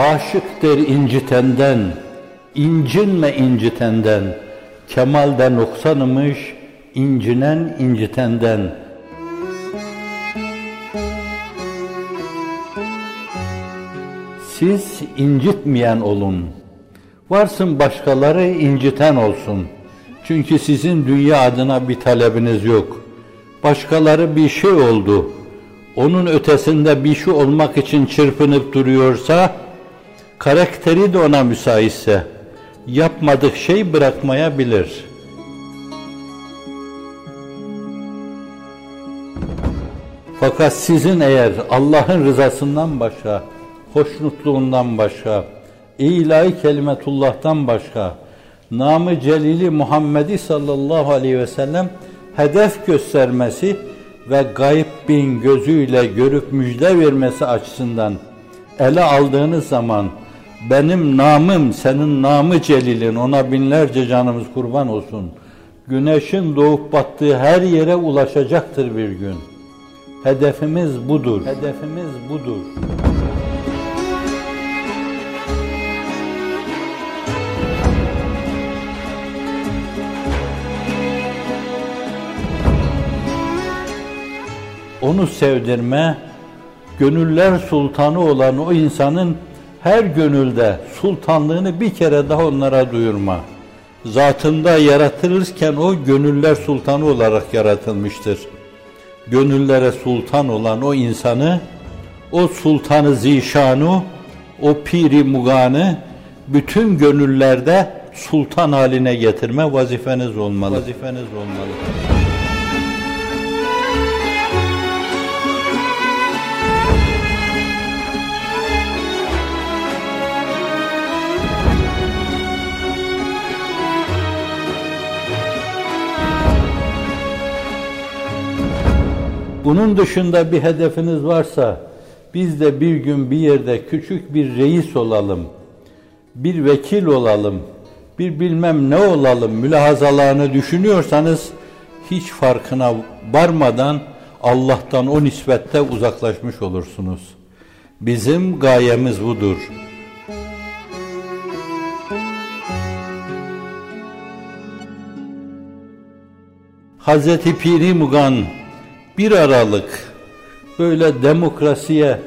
Aşıktır incitenden, incinme incitenden. Kemalde noksanımış, incinen incitenden. Siz incitmeyen olun. Varsın başkaları inciten olsun. Çünkü sizin dünya adına bir talebiniz yok. Başkaları bir şey oldu. Onun ötesinde bir şey olmak için çırpınıp duruyorsa, karakteri de ona müsaitse, yapmadık şey bırakmayabilir. Fakat sizin eğer Allah'ın rızasından başka, hoşnutluğundan başka, ilahi kelimetullah'tan başka, namı celili Muhammed'i sallallahu aleyhi ve sellem hedef göstermesi ve gayb bin gözüyle görüp müjde vermesi açısından ele aldığınız zaman benim namım senin namı celilin ona binlerce canımız kurban olsun. Güneşin doğup battığı her yere ulaşacaktır bir gün. Hedefimiz budur. Hedefimiz budur. Onu sevdirme, gönüller sultanı olan o insanın her gönülde sultanlığını bir kere daha onlara duyurma. Zatında yaratılırken o gönüller sultanı olarak yaratılmıştır. Gönüllere sultan olan o insanı, o sultanı zişanu, o piri muganı bütün gönüllerde sultan haline getirme vazifeniz olmalı. Vazifeniz olmalı. Bunun dışında bir hedefiniz varsa biz de bir gün bir yerde küçük bir reis olalım, bir vekil olalım, bir bilmem ne olalım mülahazalarını düşünüyorsanız hiç farkına varmadan Allah'tan o nispette uzaklaşmış olursunuz. Bizim gayemiz budur. Hazreti Piri Mugan bir Aralık böyle demokrasiye,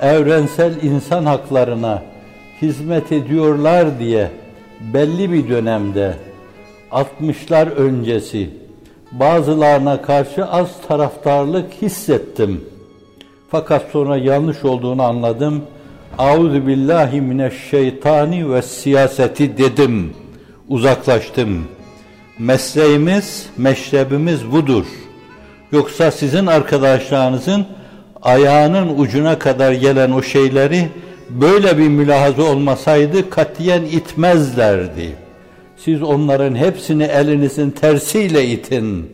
evrensel insan haklarına hizmet ediyorlar diye belli bir dönemde 60'lar öncesi bazılarına karşı az taraftarlık hissettim. Fakat sonra yanlış olduğunu anladım. Auzu billahi mineşşeytani ve siyaseti dedim. Uzaklaştım. Mesleğimiz, meşrebimiz budur.'' Yoksa sizin arkadaşlarınızın ayağının ucuna kadar gelen o şeyleri böyle bir mülahaza olmasaydı katiyen itmezlerdi. Siz onların hepsini elinizin tersiyle itin.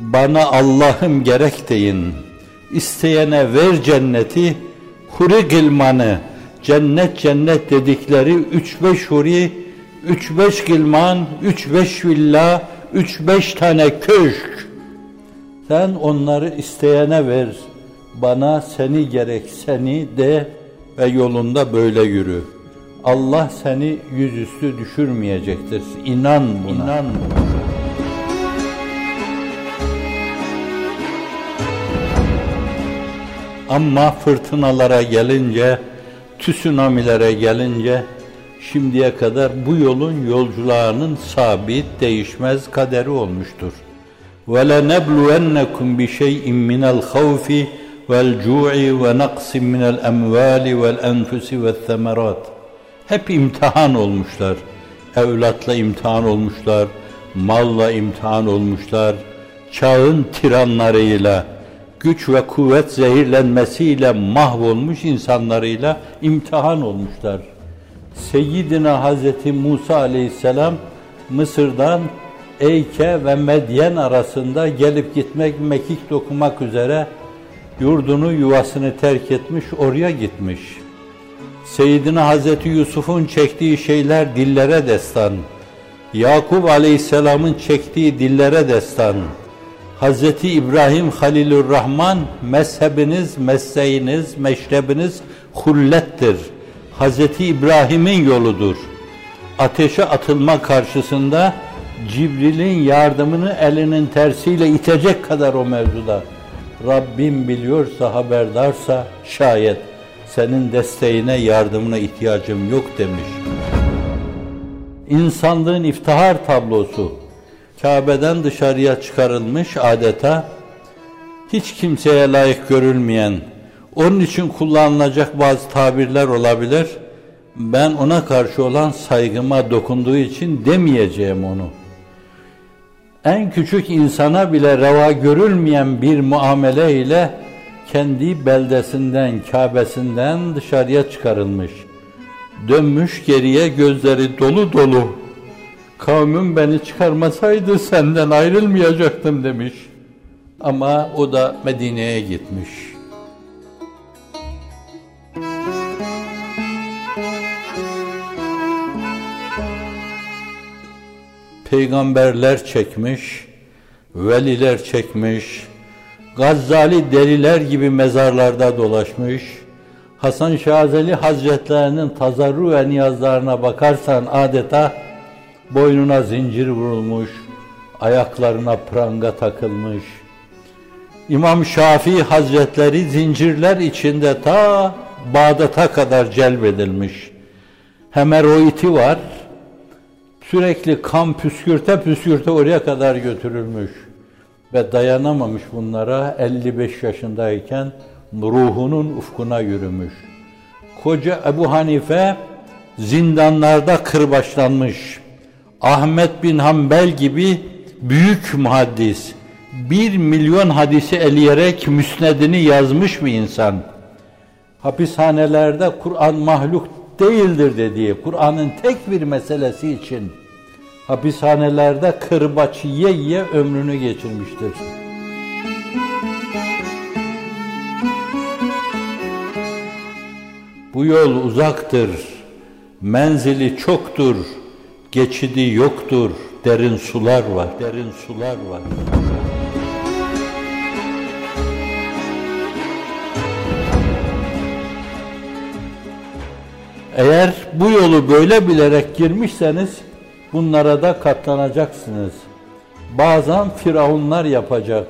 Bana Allah'ım gerek deyin. İsteyene ver cenneti, huri gılmanı, cennet cennet dedikleri üç beş huri, üç beş gılman, üç beş villa, üç beş tane köşk, sen onları isteyene ver, bana seni gerek seni de ve yolunda böyle yürü. Allah seni yüzüstü düşürmeyecektir. İnan buna. İnan buna. Ama fırtınalara gelince, tsunamilere gelince şimdiye kadar bu yolun yolcularının sabit, değişmez kaderi olmuştur. وَلَنَبْلُوَنَّكُمْ بِشَيْءٍ مِنَ الْخَوْفِ وَالْجُوعِ وَنَقْصٍ مِنَ الْأَمْوَالِ وَالْأَنْفُسِ وَالثَّمَرَاتِ Hep imtihan olmuşlar. Evlatla imtihan olmuşlar, malla imtihan olmuşlar, çağın tiranlarıyla, güç ve kuvvet zehirlenmesiyle mahvolmuş insanlarıyla imtihan olmuşlar. Seyyidina Hazreti Musa aleyhisselam Mısır'dan Eyke ve Medyen arasında gelip gitmek, mekik dokumak üzere yurdunu, yuvasını terk etmiş, oraya gitmiş. Seyyidina Hazreti Yusuf'un çektiği şeyler dillere destan. Yakup Aleyhisselam'ın çektiği dillere destan. Hazreti İbrahim Halilur Rahman mezhebiniz, mesleğiniz, meşrebiniz hullettir. Hazreti İbrahim'in yoludur. Ateşe atılma karşısında Cibril'in yardımını elinin tersiyle itecek kadar o mevzuda. Rabbim biliyorsa, haberdarsa şayet senin desteğine, yardımına ihtiyacım yok demiş. İnsanlığın iftihar tablosu Kabe'den dışarıya çıkarılmış adeta hiç kimseye layık görülmeyen, onun için kullanılacak bazı tabirler olabilir. Ben ona karşı olan saygıma dokunduğu için demeyeceğim onu. En küçük insana bile reva görülmeyen bir muamele ile kendi beldesinden, Kabe'sinden dışarıya çıkarılmış. Dönmüş geriye gözleri dolu dolu. Kavmim beni çıkarmasaydı senden ayrılmayacaktım demiş. Ama o da Medine'ye gitmiş. Peygamberler çekmiş, veliler çekmiş, Gazzali deliler gibi mezarlarda dolaşmış, Hasan Şazeli Hazretlerinin tazarru ve niyazlarına bakarsan adeta boynuna zincir vurulmuş, ayaklarına pranga takılmış. İmam Şafii Hazretleri zincirler içinde ta Bağdat'a kadar celbedilmiş. Hemeroiti var, sürekli kan püskürte püskürte oraya kadar götürülmüş ve dayanamamış bunlara 55 yaşındayken ruhunun ufkuna yürümüş. Koca Ebu Hanife zindanlarda kırbaçlanmış. Ahmet bin Hanbel gibi büyük muhaddis, bir milyon hadisi eleyerek müsnedini yazmış bir insan. Hapishanelerde Kur'an mahluk değildir dediği, Kur'an'ın tek bir meselesi için hapishanelerde kırbaç yiye yiye ömrünü geçirmiştir. Bu yol uzaktır, menzili çoktur, geçidi yoktur, derin sular var, derin sular var. Eğer bu yolu böyle bilerek girmişseniz bunlara da katlanacaksınız. Bazen firavunlar yapacak,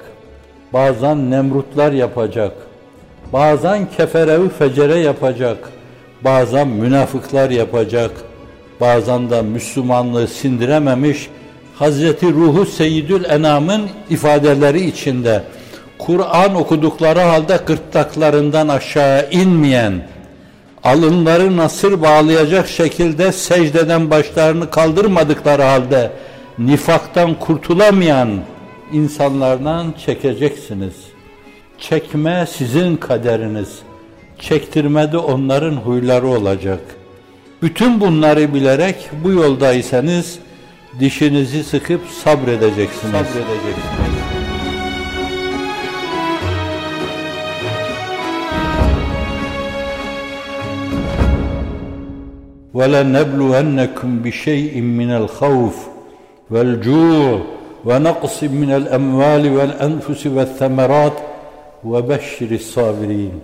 bazen nemrutlar yapacak, bazen keferevi fecere yapacak, bazen münafıklar yapacak, bazen de Müslümanlığı sindirememiş Hazreti Ruhu Seyyidül Enam'ın ifadeleri içinde Kur'an okudukları halde gırtlaklarından aşağı inmeyen, alınları nasır bağlayacak şekilde secdeden başlarını kaldırmadıkları halde nifaktan kurtulamayan insanlardan çekeceksiniz. Çekme sizin kaderiniz. Çektirmede onların huyları olacak. Bütün bunları bilerek bu yoldaysanız dişinizi sıkıp sabredeceksiniz. Sabredeceksiniz. وَلَنَبْلُوَنَّكُمْ بِشَيْءٍ مِّنَ الْخَوْفِ وَالْجُوعِ وَنَقْصٍ مِّنَ الْأَمْوَالِ وَالْأَنْفُسِ وَالثَّمَرَاتِ وَبَشِّرِ الصَّابِرِينَ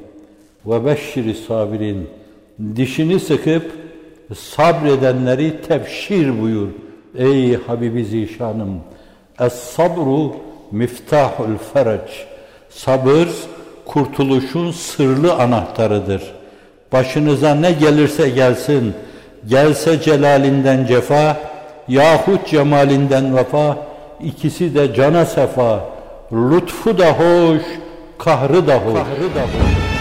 وَبَشِّرِ الصَّابِرِينَ Dişini sıkıp sabredenleri tebşir buyur. Ey Habibi Zişanım! Es-sabru miftahul ferec. Sabır kurtuluşun sırlı anahtarıdır. Başınıza ne gelirse gelsin, Gelse celalinden cefa, yahut cemalinden vefa, ikisi de cana sefa, lütfu da hoş, kahrı da hoş. Kahrı da hoş.